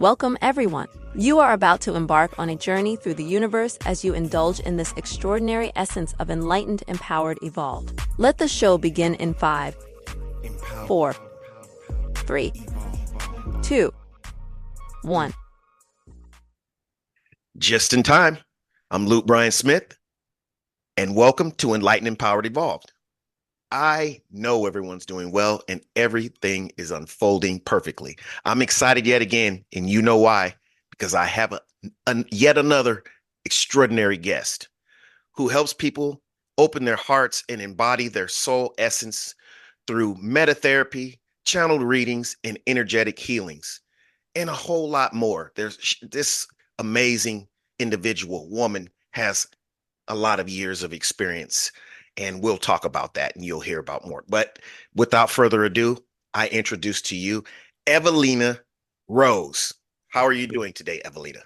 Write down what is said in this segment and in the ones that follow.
Welcome, everyone. You are about to embark on a journey through the universe as you indulge in this extraordinary essence of enlightened, empowered, evolved. Let the show begin in five, four, three, two, one. Just in time. I'm Luke Bryan Smith, and welcome to Enlightened, Empowered, Evolved. I know everyone's doing well and everything is unfolding perfectly. I'm excited yet again, and you know why? Because I have a, a, yet another extraordinary guest who helps people open their hearts and embody their soul essence through metatherapy, channeled readings, and energetic healings, and a whole lot more. There's this amazing individual woman has a lot of years of experience and we'll talk about that and you'll hear about more. But without further ado, I introduce to you Evalena Rose. How are you doing today, Evalena?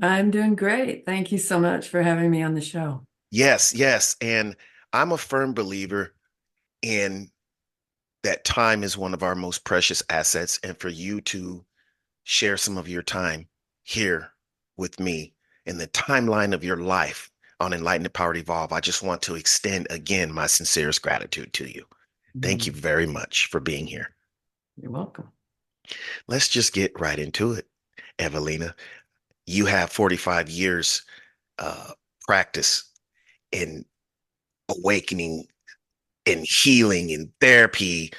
I'm doing great. Thank you so much for having me on the show. Yes, yes. And I'm a firm believer in that time is one of our most precious assets. And for you to share some of your time here with me in the timeline of your life on Enlightened Empowered Evolve, I just want to extend again my sincerest gratitude to you. Thank you mm-hmm. very much for being here. You're welcome. Let's just get right into it, Evalena. You have 45 years uh, practice in awakening and healing and therapy.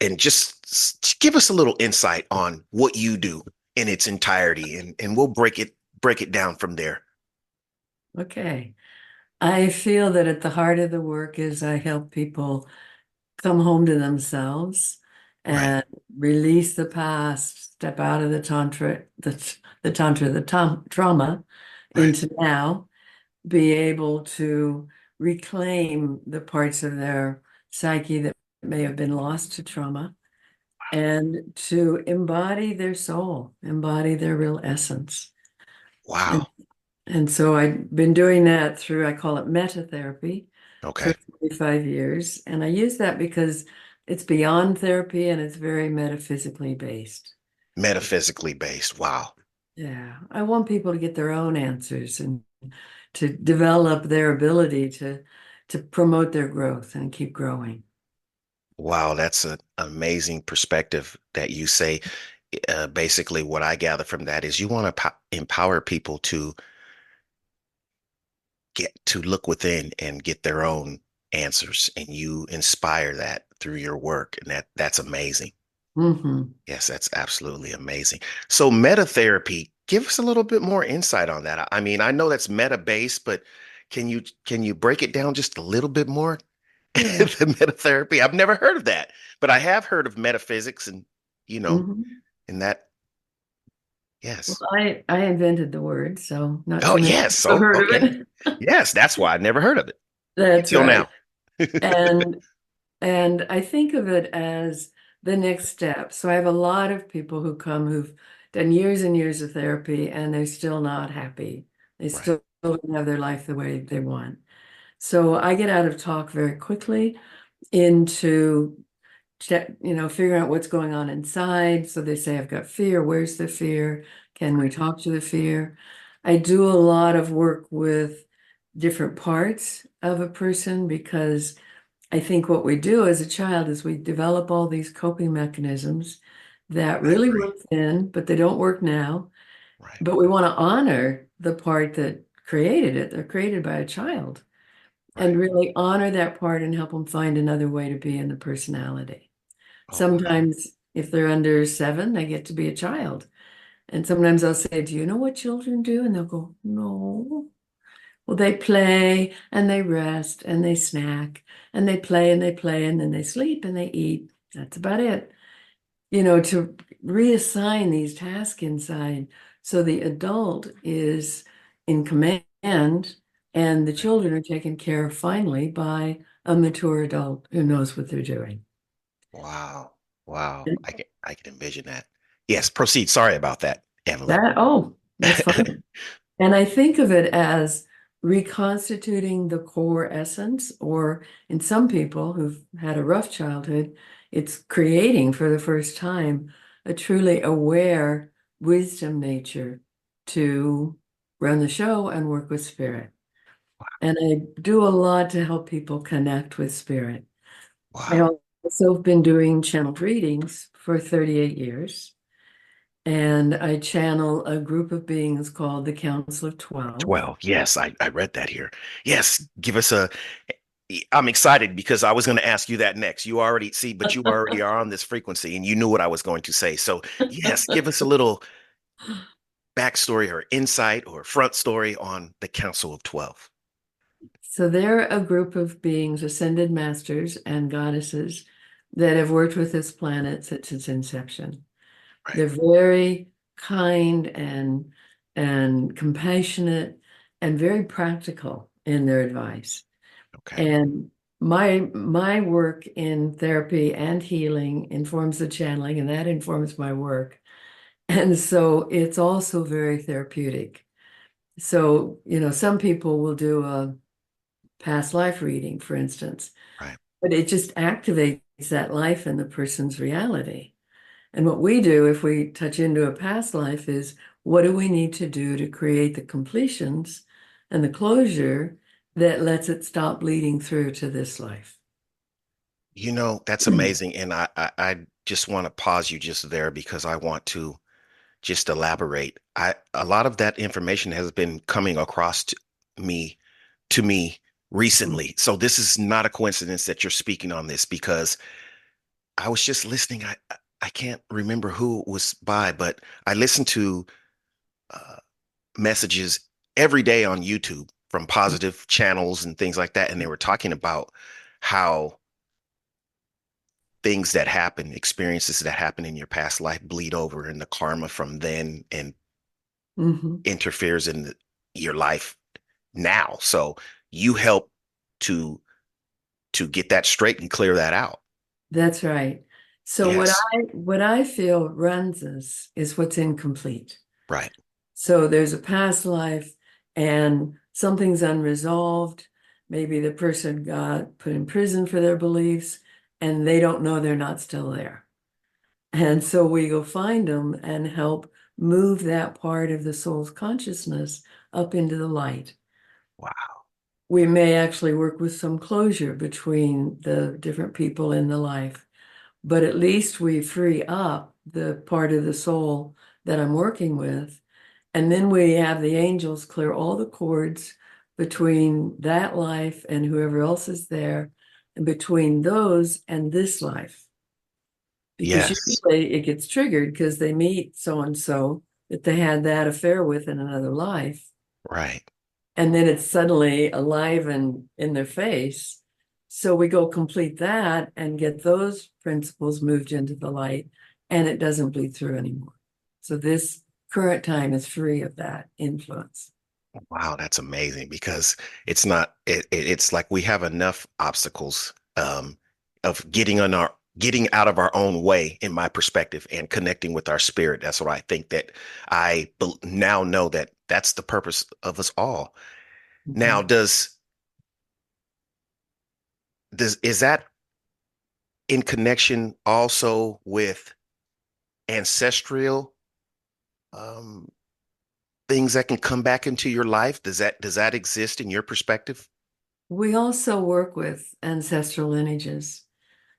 And just, just give us a little insight on what you do in its entirety, and, and we'll break it break it down from there. Okay. I feel that at the heart of the work is I help people come home to themselves and release the past, step out of the tantra, the the tantra, the tom, trauma Right. into now, be able to reclaim the parts of their psyche that may have been lost to trauma, and to embody their soul, embody their real essence. Wow. And so I've been doing that through, I call it metatherapy for Okay. 45 years. And I use that because it's beyond therapy and it's very metaphysically based. Metaphysically based. Wow. Yeah. I want people to get their own answers and to develop their ability to to promote their growth and keep growing. Wow, that's an amazing perspective that you say. Uh, basically, what I gather from that is you want to empower people to get to look within and get their own answers and you inspire that through your work and that that's amazing. Hmm yes that's absolutely amazing. So meta therapy give us a little bit more insight on that. I mean i know that's meta based but can you can you break it down just a little bit more? Yeah. the meta therapy i've never heard of that but i have heard of metaphysics and you know hmm and that Well, yes I I invented the word, so not oh yes so oh, heard of it. yes that's why i never heard of it That's until right. now And and I think of it as the next step. So I have a lot of people who come who've done years and years of therapy and they're still not happy. They right still don't have their life the way they want. So I get out of talk very quickly into check, you know, figuring out what's going on inside. So they say, I've got fear. Where's the fear? Can we talk to the fear? I do a lot of work with different parts of a person because I think what we do as a child is we develop all these coping mechanisms that really work then, but they don't work now. right But we want to honor the part that created it. They're created by a child and really honor that part and help them find another way to be in the personality. Oh Sometimes, if they're under seven, they get to be a child. And sometimes I'll say, Do you know what children do? And they'll go, No. Well, they play and they rest and they snack and they play and they play and then they sleep and they eat. That's about it. You know, to reassign these tasks inside so the adult is in command and the children are taken care of finally by a mature adult who knows what they're doing. Wow. Wow. I can I can envision that. Yes, proceed. Sorry about that, Evelyn. that, oh, that's fine. And I think of it as reconstituting the core essence, or in some people who've had a rough childhood, it's creating for the first time a truly aware wisdom nature to run the show and work with spirit. And I do a lot to help people connect with spirit. Wow. I also have been doing channeled readings for 38 years. And I channel a group of beings called the Council of 12. 12. Yes, I, I read that here. Yes, give us a. I'm excited because I was going to ask you that next. You already see, but you already are on this frequency and you knew what I was going to say. So, yes, give us a little backstory or insight or front story on the Council of 12. So, they're a group of beings, ascended masters and goddesses that have worked with this planet since its inception. Right. They're very kind and and compassionate and very practical in their advice. Okay. And my my work in therapy and healing informs the channeling, and that informs my work. And so it's also very therapeutic. So, you know, some people will do a past life reading, for instance. Right. But it just activates that life and the person's reality. And what we do if we touch into a past life is what do we need to do to create the completions and the closure that lets it stop bleeding through to this life? You know, that's mm-hmm. amazing. And I, I, I just want to pause you just there because I want to just elaborate. I a lot of that information has been coming across to me to me recently. So this is not a coincidence that you're speaking on this because I was just listening. I I can't remember who it was by, but I listened to uh, messages every day on YouTube from positive channels and things like that, and they were talking about how things that happen, experiences that happen in your past life bleed over and the karma from then and hmm interferes in the, your life now. So you help to to get that straight and clear that out. That's right. So what I what I feel runs us is what's incomplete. Right. So there's a past life and something's unresolved. Maybe the person got put in prison for their beliefs and they don't know they're not still there. And so we go find them and help move that part of the soul's consciousness up into the light. Wow. We may actually work with some closure between the different people in the life, but at least we free up the part of the soul that I'm working with. And then we have the angels clear all the cords between that life and whoever else is there, and between those and this life. Because Yes. usually it gets triggered because they meet so and so that they had that affair with in another life. Right. And then it's suddenly alive and in their face. So we go complete that and get those principles moved into the light, and it doesn't bleed through anymore. So this current time is free of that influence. Wow, that's amazing because it's not it, it- it's like we have enough obstacles um of getting on our getting out of our own way in my perspective and connecting with our spirit. That's what I think that I now know that that's the purpose of us all. Now, does does is that in connection also with ancestral um things that can come back into your life? Does that does that exist in your perspective? we also work with ancestral lineages.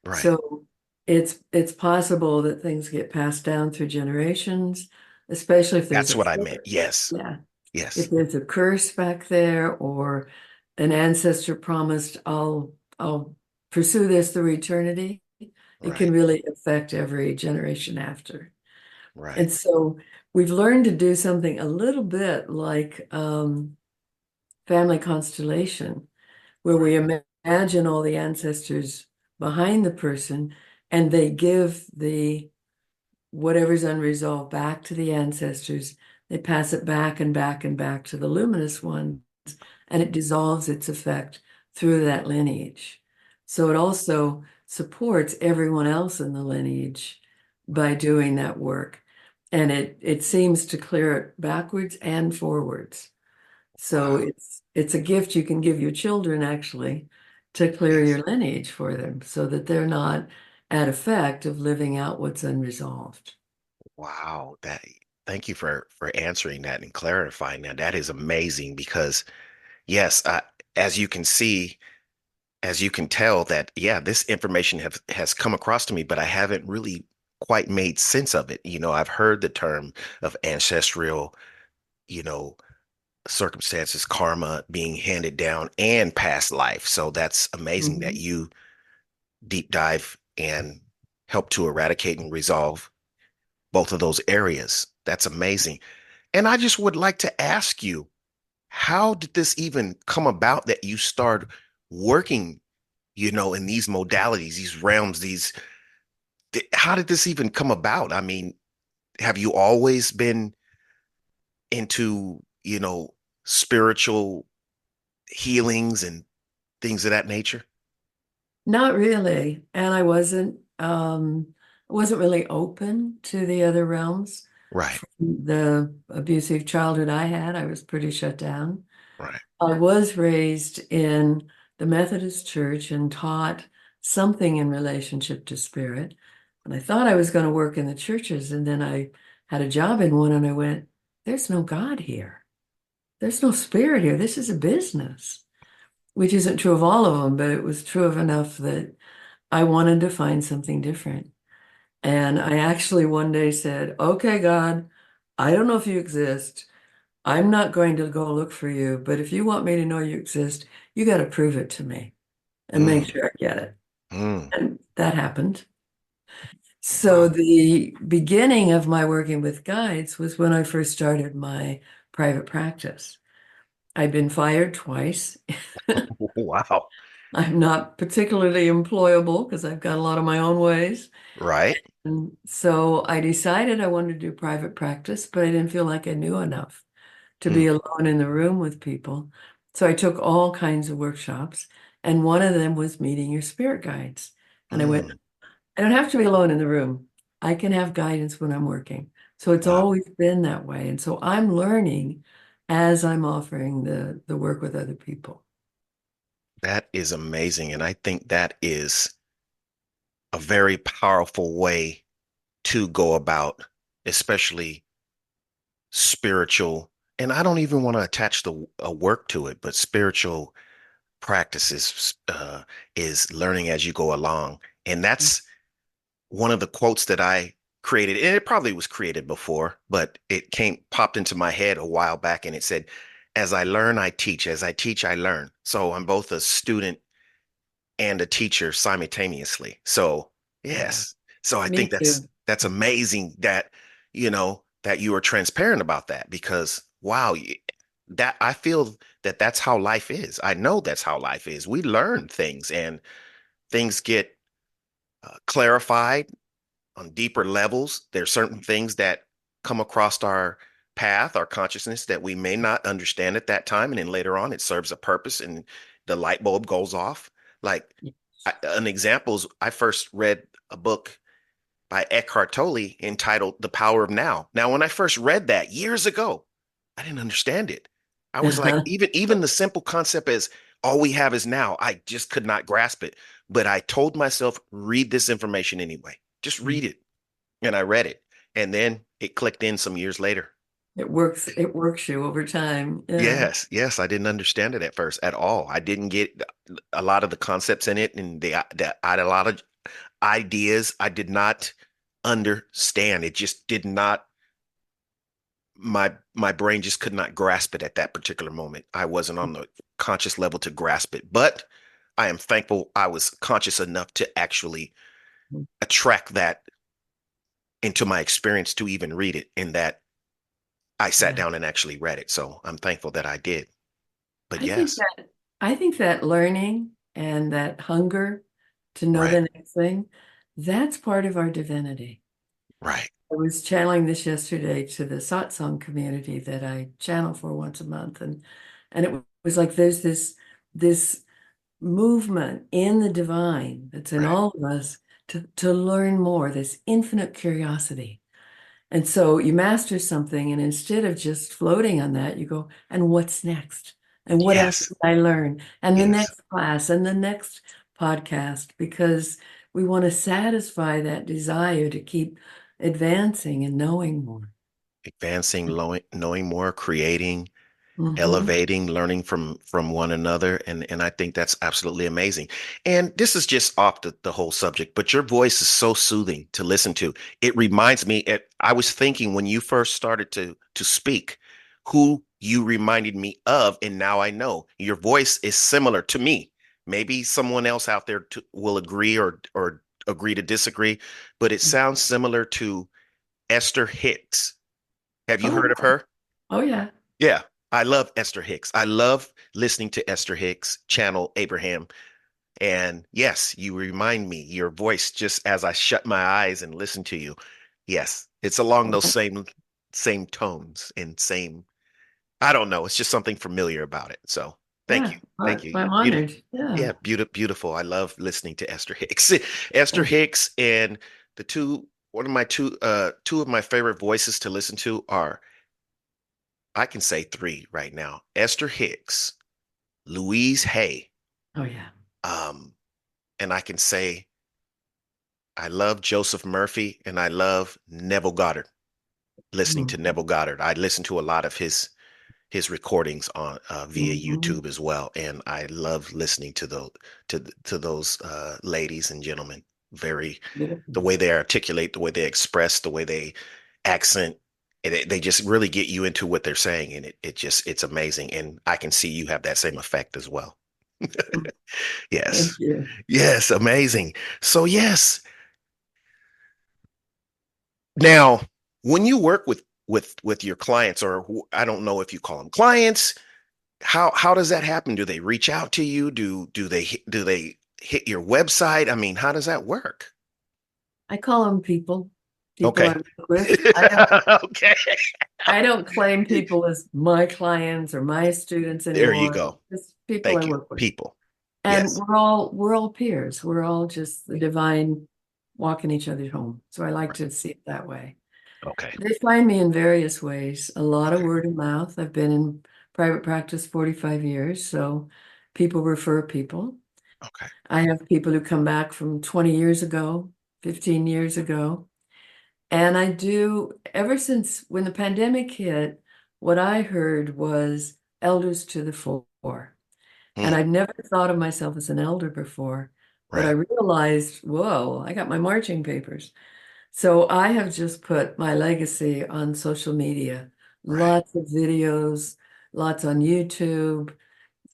Right. So it's it's possible that things get passed down through generations, especially if That's what I meant. Yes. Yeah. Yes. If there's a curse back there or an ancestor promised I'll I'll pursue this through eternity, it Right. can really affect every generation after. Right. And so we've learned to do something a little bit like um, family constellation, where we imagine all the ancestors behind the person and they give the whatever's unresolved back to the ancestors. They pass it back and back and back to the luminous ones, and it dissolves its effect through that lineage. So it also supports everyone else in the lineage by doing that work. And it it seems to clear it backwards and forwards. So it's it's a gift you can give your children actually to clear your lineage for them so that they're not at effect of living out what's unresolved. Wow. That thank you for for answering that and clarifying that. That is amazing because yes, uh, as you can see, as you can tell that yeah, this information have has come across to me, but I haven't really quite made sense of it. You know, I've heard the term of ancestral, you know, circumstances, karma being handed down and past life. So that's amazing mm-hmm. that you deep dive and help to eradicate and resolve both of those areas. That's amazing. And I just would like to ask you, how did this even come about that you start working, you know, in these modalities, these realms, these how did this even come about? I mean, have you always been into, you know, spiritual healings and things of that nature? Not really. And I wasn't um wasn't really open to the other realms. Right. The abusive childhood I had, I was pretty shut down. Right. I was raised in the Methodist Church and taught something in relationship to spirit. And I thought I was going to work in the churches. And then I had a job in one and I went, there's no God here. There's no spirit here. This is a business, which isn't true of all of them, but it was true of enough that I wanted to find something different. And I actually one day said, Okay, God, I don't know if you exist. I'm not going to go look for you, but if you want me to know you exist, you got to prove it to me and mm. make sure I get it. Mm. And that happened. So the beginning of my working with guides was when I first started my private practice. I'd been fired twice. wow. I'm not particularly employable because I've got a lot of my own ways. Right. And so I decided I wanted to do private practice, but I didn't feel like I knew enough to mm. be alone in the room with people. So I took all kinds of workshops, and one of them was meeting your spirit guides. And mm. I went, hmm. I don't have to be alone in the room. I can have guidance when I'm working. So it's wow. always been that way. And so I'm learning as I'm offering the the work with other people. That is amazing. And I think that is a very powerful way to go about, especially spiritual. And I don't even want to attach the a work to it, but spiritual practices uh, is learning as you go along. And that's one of the quotes that I created, and it probably was created before, but it came popped into my head a while back, and it said, "As I learn, I teach. As I teach, I learn." So I'm both a student and a teacher simultaneously. So yes, so I Me think that's too. that's amazing that you know that you are transparent about that because wow, that I feel that that's how life is. I know that's how life is. We learn things and things get uh, clarified on deeper levels. There's certain things that come across our path, our consciousness that we may not understand at that time, and then later on it serves a purpose, and the light bulb goes off. Like. I, an example is I first read a book by Eckhart Tolle entitled "The Power of Now." Now, when I first read that years ago, I didn't understand it. I was like, even even the simple concept is all we have is now. I just could not grasp it. But I told myself, read this information anyway. Just mm. read it. And I read it. And then it clicked in some years later. It works, it works you over time. Yeah. Yes, yes. I didn't understand it at first at all. I didn't get a lot of the concepts in it and the, the I had a lot of ideas I did not understand. It just did not my my brain just could not grasp it at that particular moment. I wasn't on the conscious level to grasp it. But I am thankful I was conscious enough to actually mm. attract that into my experience to even read it in that I sat down and actually read it. So I'm thankful that I did. But I yes. Think that, I think that learning and that hunger to know right. the next thing, that's part of our divinity. Right. I was channeling this yesterday to the satsang community that I channel for once a month. And and it was like there's this this movement in the divine that's in right. all of us to, to learn more, this infinite curiosity. And so you master something, and instead of just floating on that, you go, and what's next? And what yes. else did I learn? And yes. the next class and the next podcast, because we want to satisfy that desire to keep advancing and knowing more. advancing, knowing, knowing more, creating, Mhm. elevating, learning from from one another, and and I think that's absolutely amazing. And this is just off the, the whole subject, but your voice is so soothing to listen to. It reminds me. It, I was thinking when you first started to to speak, who you reminded me of, and now I know your voice is similar to me. Maybe someone else out there to, will agree or or agree to disagree, but it sounds similar to Esther Hicks. Have you Oh, heard of her? Oh yeah. Yeah, I love Esther Hicks. I love listening to Esther Hicks channel Abraham. And yes, you remind me your voice just as I shut my eyes and listen to you. Yes, it's along those same same tones and same I don't know, it's just something familiar about it. So, thank Yeah, you. Thank you. I'm Beautiful. honored. Yeah. Yeah, beautiful, beautiful. I love listening to Esther Hicks. Esther Hicks and the two one of my two uh two of my favorite voices to listen to are I can say three right now. Esther Hicks, Louise Hay, Oh yeah. um, and I can say I love Joseph Murphy and I love Neville Goddard. Listening to Mhm. Neville Goddard, I listen to a lot of his his recordings on uh, via Mhm. YouTube as well, and I love listening to those to to those uh, ladies and gentlemen. Very the way they articulate, the way they express, the way they accent, it, they just really get you into what they're saying, and it it just it's amazing. And I can see you have that same effect as well. Mm. yes, yes, amazing. So yes, now when you work with with with your clients, or I don't know if you call them clients, how how does that happen? Do they reach out to you? Do do they do they hit your website? I mean, how does that work? I call them people. Okay. I work with. I don't, okay. I don't claim people as my clients or my students anymore. There you go. Just people Thank I you. work with. People. And yes. we're all we're all peers. We're all just the divine walking each other home. So I like to see it that way. Okay. They find me in various ways. A lot of word of mouth. I've been in private practice 45 years, so people refer people. Okay. I have people who come back from 20 years ago, 15 years ago. And I do, ever since when the pandemic hit, what I heard was elders to the fore. And Mm. I'd never thought of myself as an elder before, but I realized, whoa, I got my marching papers. So I have just put my legacy on social media, Right. lots of videos, lots on YouTube,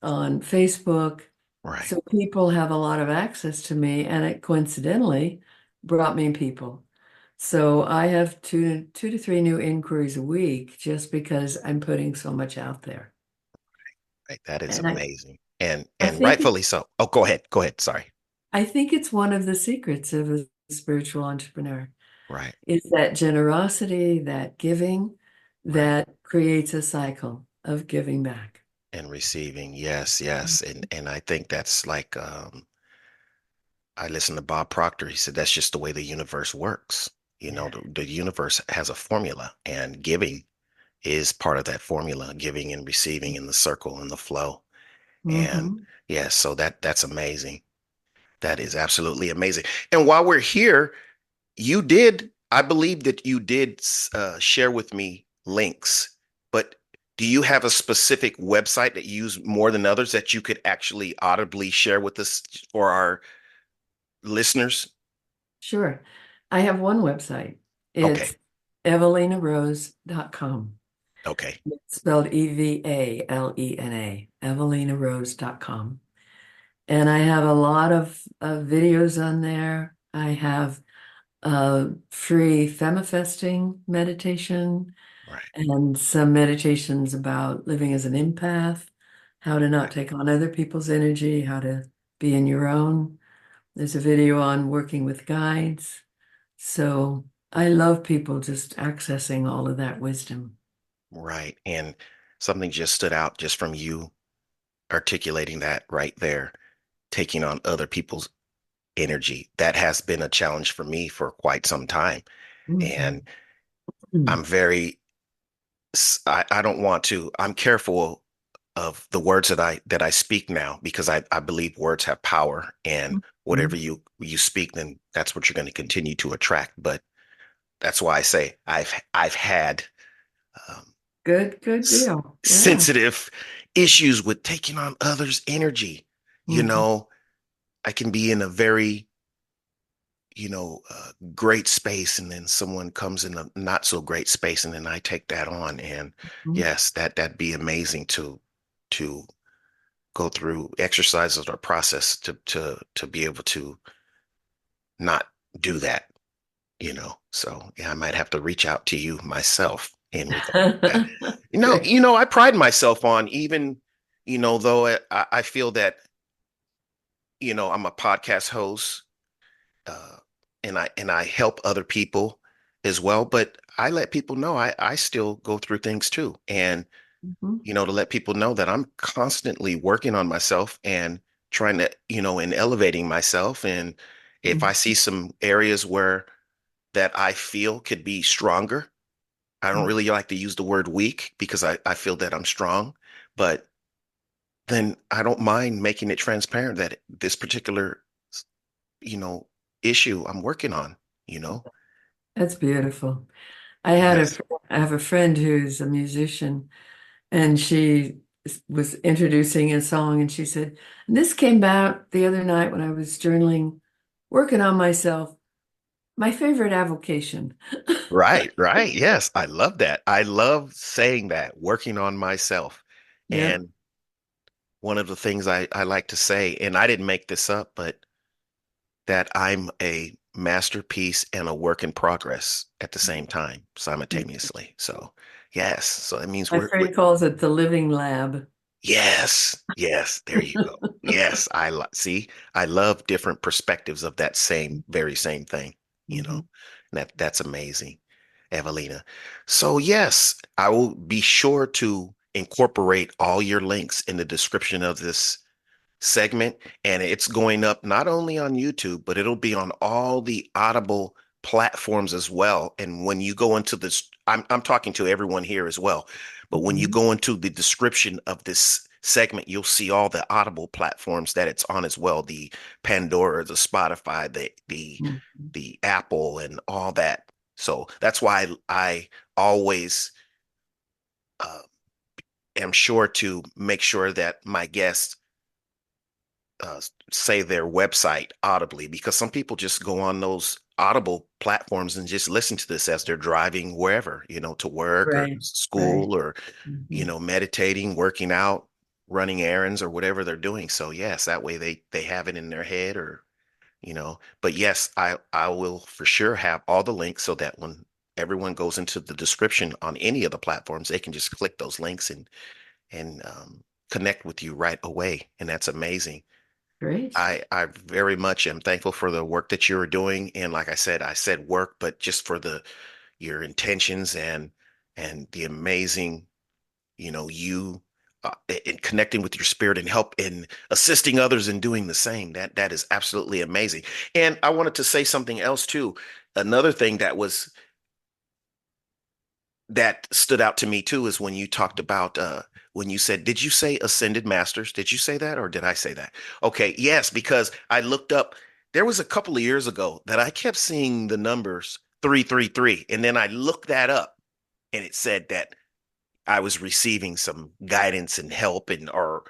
on Facebook. Right. So people have a lot of access to me, and it coincidentally brought me people. So I have two two to three new inquiries a week just because I'm putting so much out there. Right. That is And I- amazing. And I and think rightfully so. Oh, go ahead. Go ahead. Sorry. I think it's one of the secrets of a spiritual entrepreneur Right. is that generosity, that giving, that creates a cycle of giving back. And receiving. Yes, yes. And and I think that's like um I listened to Bob Proctor. He said that's just the way the universe works. You know, Yeah. the, the universe has a formula and giving is part of that formula, giving and receiving in the circle and the flow. And Mhm. yes, so that that's amazing. That is absolutely amazing. And while we're here, you did, I believe that you did uh, share with me links, but do you have a specific website that you use more than others that you could actually audibly share with us for our listeners? Sure. I have one website. It's Okay. Evalenarose.com. Okay. It's spelled E V A L E N A, evalenarose.com. And I have a lot of, of videos on there. I have a free femifesting meditation Right. and some meditations about living as an empath, how to not take on other people's energy, how to be in your own. There's a video on working with guides. So I love people just accessing all of that wisdom. Right. And something just stood out just from you articulating that right there, taking on other people's energy. That has been a challenge for me for quite some time. And Mhm. I'm very, I, I don't want to, I'm careful of the words that I that I speak now because I, I believe words have power and whatever you you speak, then that's what you're going to continue to attract. But that's why I say I've I've had um, Good, good deal. Yeah. sensitive issues with taking on others' energy. You Mhm. know, I can be in a very, you know, uh, great space, and then someone comes in a not so great space, and then I take that on. And Mhm. yes, that that'd be amazing to to go through exercises or process to to to be able to not do that. You know, so yeah, I might have to reach out to you myself in. You know, you know, I pride myself on even, you know, though I, I feel that, you know, I'm a podcast host, uh, and I and I help other people as well. But I let people know I I still go through things too, and Mhm. you know, to let people know that I'm constantly working on myself and trying to, you know, and elevating myself. And if I Mhm. see some areas where that I feel could be stronger, I don't Mm. really like to use the word weak because I, I feel that I'm strong, but then I don't mind making it transparent that this particular, you know, issue I'm working on, you know? That's beautiful. I had a, Yes. fr- I have a friend who's a musician, and she was introducing a song, and she said, and "This came out the other night when I was journaling, working on myself. My favorite avocation." Right, right. Yes, I love that. I love saying that, working on myself. Yep. And one of the things I, I like to say, and I didn't make this up, but that I'm a masterpiece and a work in progress at the same time, simultaneously. So, yes. So that means My we're, friend we're calls it the living lab. yes, yes. There you go. Yes, I lo- see. I love different perspectives of that same, very same thing. You know, Mhm. that that's amazing, Evalena. So yes, I will be sure to incorporate all your links in the description of this segment and it's going up not only on YouTube, but it'll be on all the Audible platforms as well. And when you go into this, I'm, I'm talking to everyone here as well, but when you Mhm. go into the description of this segment, you'll see all the Audible platforms that it's on as well, the Pandora, the Spotify, the the Mhm. the Apple and all that. So that's why I always uh, am sure to make sure that my guests uh, say their website audibly because some people just go on those audible platforms and just listen to this as they're driving wherever you know to work or Right, right. school or you Mhm. know meditating working out running errands or whatever they're doing so yes that way they they have it in their head or you know but yes i i will for sure have all the links so that when everyone goes into the description on any of the platforms they can just click those links and and um, connect with you right away and that's amazing Great. I I very much am thankful for the work that you're doing, and like I said, I said work, but just for the your intentions and and the amazing, you know, you uh, in connecting with your spirit and help in assisting others in doing the same. That that is absolutely amazing. And I wanted to say something else too. Another thing that was that stood out to me too is when you talked about uh when you said did you say ascended masters did you say that or did i say that okay yes because i looked up there was a couple of years ago that i kept seeing the numbers 333 and then i looked that up and it said that i was receiving some guidance and help and or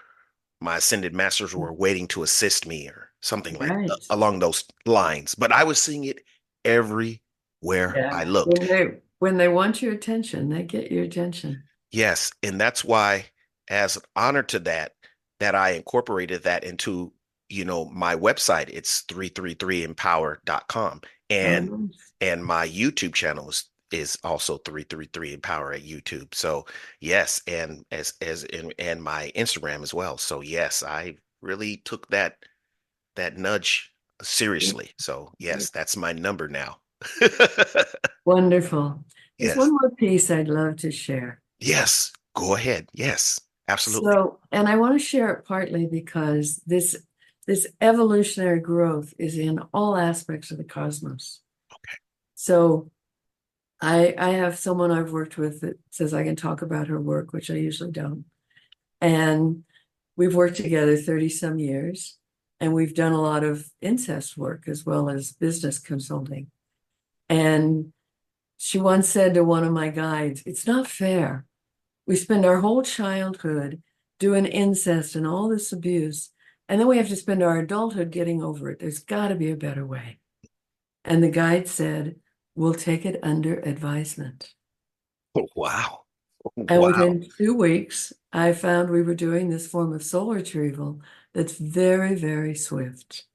my ascended masters were waiting to assist me or something like Right. uh, along those lines but i was seeing it everywhere Yeah. i looked When they when they want your attention, they get your attention. Yes, and that's why, as an honor to that, that I incorporated that into, you know, my website. It's 333empower.com. And nice. and my YouTube channel is, is also 333 Empower at YouTube. So yes, and as as and, and my Instagram as well. So yes, I really took that that nudge seriously. So yes, that's my number now. Wonderful. There's Yes. one more piece I'd love to share. Yes. Go ahead. Yes. Absolutely. So, and I want to share it partly because this this evolutionary growth is in all aspects of the cosmos. Okay. So I I have someone I've worked with that says I can talk about her work, which I usually don't. And we've worked together 30 some years, and we've done a lot of incest work as well as business consulting. And she once said to one of my guides, It's not fair. We spend our whole childhood doing incest and all this abuse, and then we have to spend our adulthood getting over it. There's got to be a better way. And the guide said, We'll take it under advisement. Oh, wow. And wow. within two weeks, I found we were doing this form of soul retrieval that's very, very swift.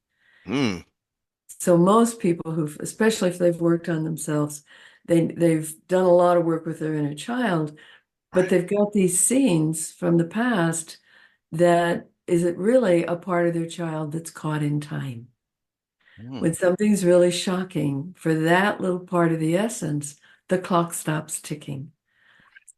Mm. So most people who, especially if they've worked on themselves, they they've done a lot of work with their inner child, but they've got these scenes from the past that is it really a part of their child that's caught in time. Mm. When something's really shocking for that little part of the essence, the clock stops ticking.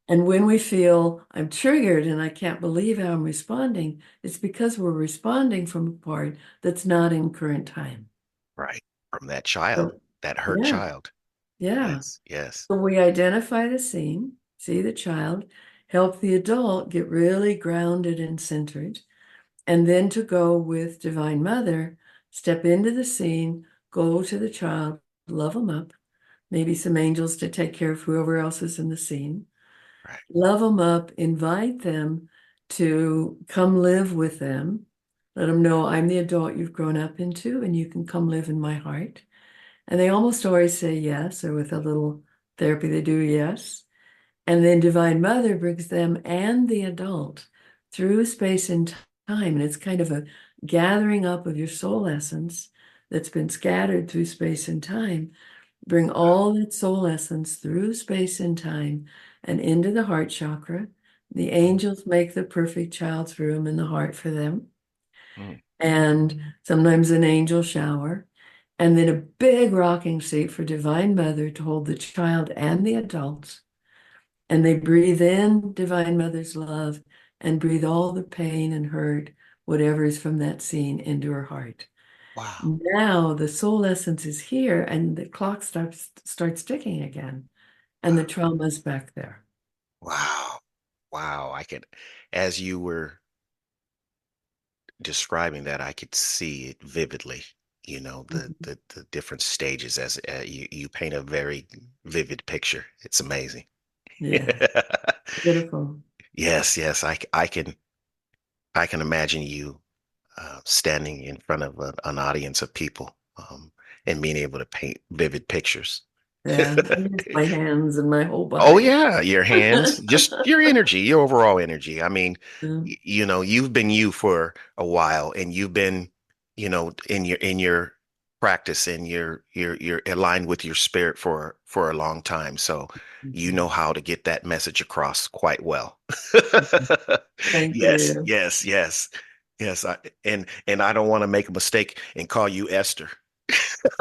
And when we feel I'm triggered and I can't believe how I'm responding, it's because we're responding from a part that's not in current time. Right. From that child, so, that hurt yeah. child. Yeah. Yes. Yes. So we identify the scene, see the child, help the adult get really grounded and centered, and then to go with Divine Mother, step into the scene, go to the child, love them up, maybe some angels to take care of whoever else is in the scene Right. Love them up, invite them to come live with them. Let them know I'm the adult you've grown up into and you can come live in my heart. And they almost always say yes, or with a little therapy, they do yes. And then Divine Mother brings them and the adult through space and time. And it's kind of a gathering up of your soul essence that's been scattered through space and time. Bring all that soul essence through space and time and into the heart chakra. The angels make the perfect child's room in the heart for them. Mm. And sometimes an angel shower. And then a big rocking seat for Divine Mother to hold the child and the adults. And they breathe in Divine Mother's love and breathe all the pain and hurt, whatever is from that scene, into her heart. Wow. Now the soul essence is here and the clock starts starts ticking again and the trauma's back there. Wow. Wow. I could, as you were describing that, I could see it vividly. You know, the mm-hmm. the, the different stages as uh, you you paint a very vivid picture. It's amazing. Yeah. Beautiful. Yes, yes. I I can I can imagine you uh, standing in front of a, an audience of people um, and being able to paint vivid pictures. Yeah, my hands and my whole oh, body. Oh yeah, your hands, just your energy, your overall energy. I mean, yeah. y- you know, you've been you for a while, and you've been, you know, in your in your practice and you're you're you're aligned with your spirit for for a long time so mm-hmm. you know how to get that message across quite well Thank yes you. yes yes yes I, and and i don't want to make a mistake and call you esther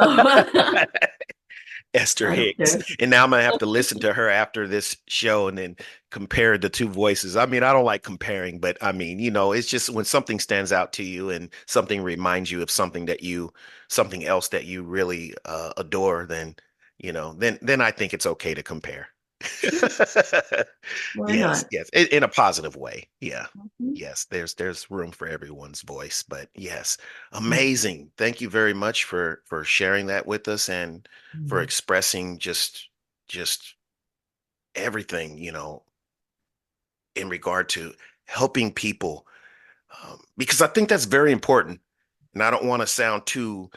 Esther Hicks. And now I'm gonna have to listen to her after this show and then compare the two voices. I mean, I don't like comparing, but I mean, you know, it's just when something stands out to you and something reminds you of something that you something else that you really uh, adore, then you know, then then I think it's okay to compare. Yes, not? yes, in, in, a positive way. Yeah, mm-hmm. yes. There's there's room for everyone's voice, but yes, mm-hmm. amazing. Thank you very much for for sharing that with us and mm-hmm. for expressing just just everything you know in regard to helping people um, because I think that's very important. And I don't want to sound too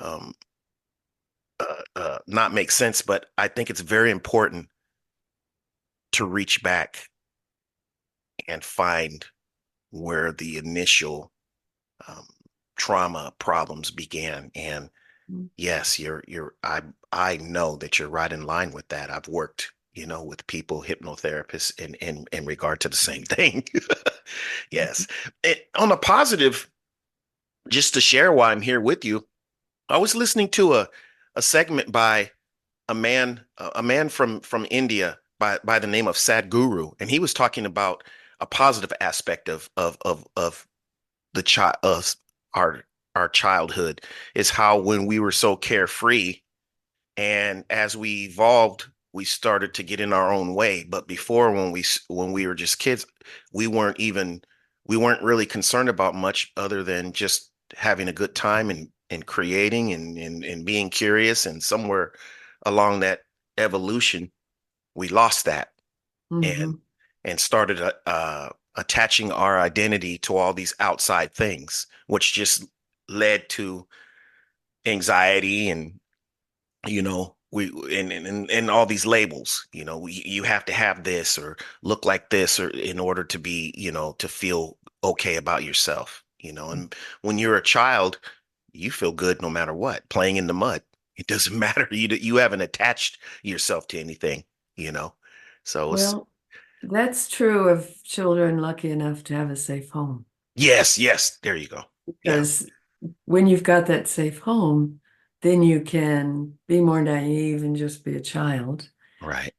um, uh, uh, not make sense, but I think it's very important to reach back and find where the initial um, trauma problems began and mm-hmm. yes you're you're i i know that you're right in line with that i've worked you know with people hypnotherapists in in in regard to the same thing yes mm-hmm. on a positive just to share why i'm here with you i was listening to a a segment by a man a man from from india by by the name of Sadhguru, and he was talking about a positive aspect of of of of the child of our our childhood is how when we were so carefree and as we evolved we started to get in our own way. But before when we when we were just kids we weren't even we weren't really concerned about much other than just having a good time and and creating and and, and being curious and somewhere along that evolution, we lost that Mhm. and and started uh, uh, attaching our identity to all these outside things, which just led to anxiety and you know we and and, and all these labels you know we, you have to have this or look like this or in order to be you know to feel okay about yourself you know and when you're a child you feel good no matter what playing in the mud it doesn't matter you you haven't attached yourself to anything you know so well that's true of children lucky enough to have a safe home yes yes there you go because yeah. when you've got that safe home then you can be more naive and just be a child. Right.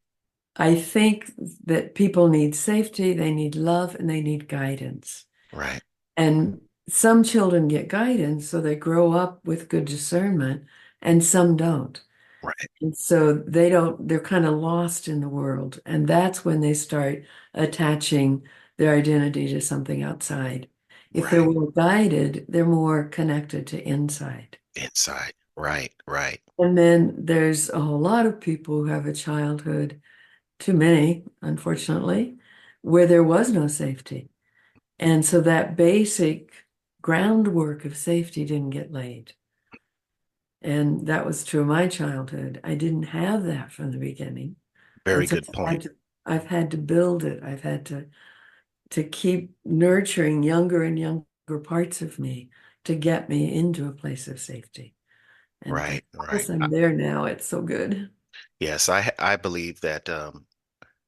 I think that people need safety, they need love, and they need guidance. Right. And some children get guidance, so they grow up with good discernment, and some don't. Right. And so they don't, they're kind of lost in the world. And that's when they start attaching their identity to something outside. If right. they're well guided, they're more connected to inside. Inside. Right, right. And then there's a whole lot of people who have a childhood, too many, unfortunately, where there was no safety. And so that basic groundwork of safety didn't get laid. And that was true of my childhood. I didn't have that from the beginning. Very so good I've point. Had to, I've had to build it. I've had to to keep nurturing younger and younger parts of me to get me into a place of safety. And right, right. I'm there now. It's so good. Yes, I I believe that. Um,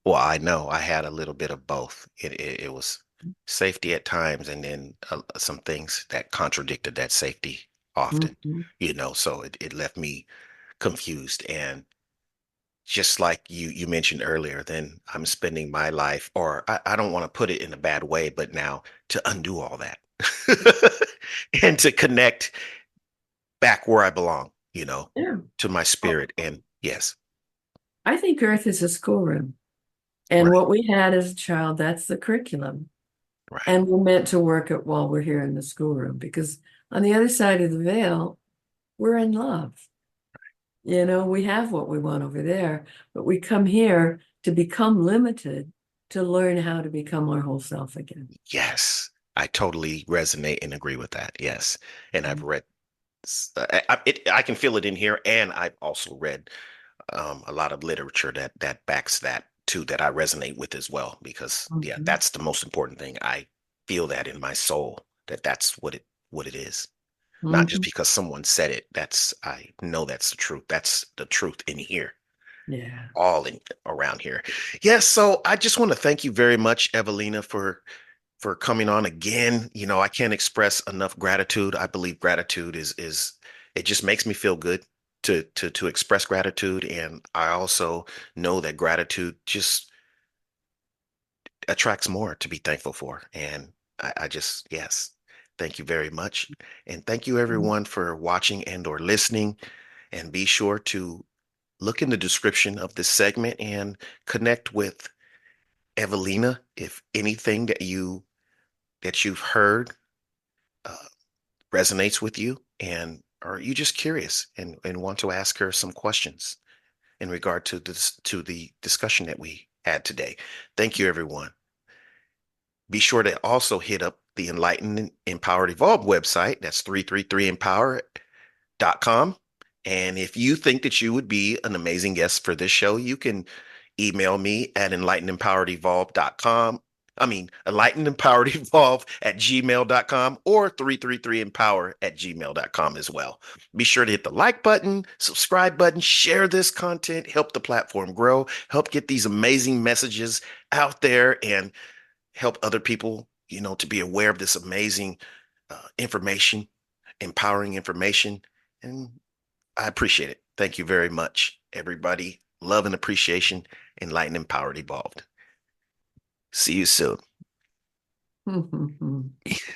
well, I know I had a little bit of both. It it, it was safety at times, and then uh, some things that contradicted that safety often. Mm-hmm. You know, so it it left me confused and just like you you mentioned earlier then i'm spending my life or i, I don't want to put it in a bad way but now to undo all that and to connect back where I belong, you know, yeah. to my spirit. And yes. I think Earth is a schoolroom. And right. what we had as a child, that's the curriculum. Right. And we're meant to work it while we're here in the schoolroom because on the other side of the veil, we're in love. You know, we have what we want over there, but we come here to become limited to learn how to become our whole self again. Yes. I totally resonate and agree with that. Yes. And I've mm-hmm. read I, it, I can feel it in here, and I've also read um, a lot of literature that that backs that too, that I resonate with as well. Because mm-hmm. yeah, that's the most important thing. I feel that in my soul that that's what it what it is. Mm-hmm. Not just mm-hmm. because someone said it. That's I know that's the truth. That's the truth in here. Yeah. All in around here. Yes. Yeah, so I just want to thank you very much, Evalena, for for coming on again. You know, I can't express enough gratitude. I believe gratitude is is it just makes me feel good to to to express gratitude and I also know that gratitude just attracts more to be thankful for. And I, I just yes, thank you very much. And thank you mm-hmm. everyone for watching and or listening. And be sure to look in the description of this segment and connect with Evalena, if anything that you that you've heard uh, resonates with you, and are you just curious and, and want to ask her some questions in regard to this to the discussion that we had today? Thank you, everyone. Be sure to also hit up the Enlightened Empowered Evolved website. That's 333empower.com. And if you think that you would be an amazing guest for this show, you can email me at enlightenempoweredevolve.com. I mean, enlightenempoweredevolve at gmail.com or 333empower at gmail.com as well. Be sure to hit the like button, subscribe button, share this content, help the platform grow, help get these amazing messages out there and help other people, you know, to be aware of this amazing uh, information, empowering information. And I appreciate it. Thank you very much, everybody. Love and appreciation enlightened, empowered, evolved. See you soon.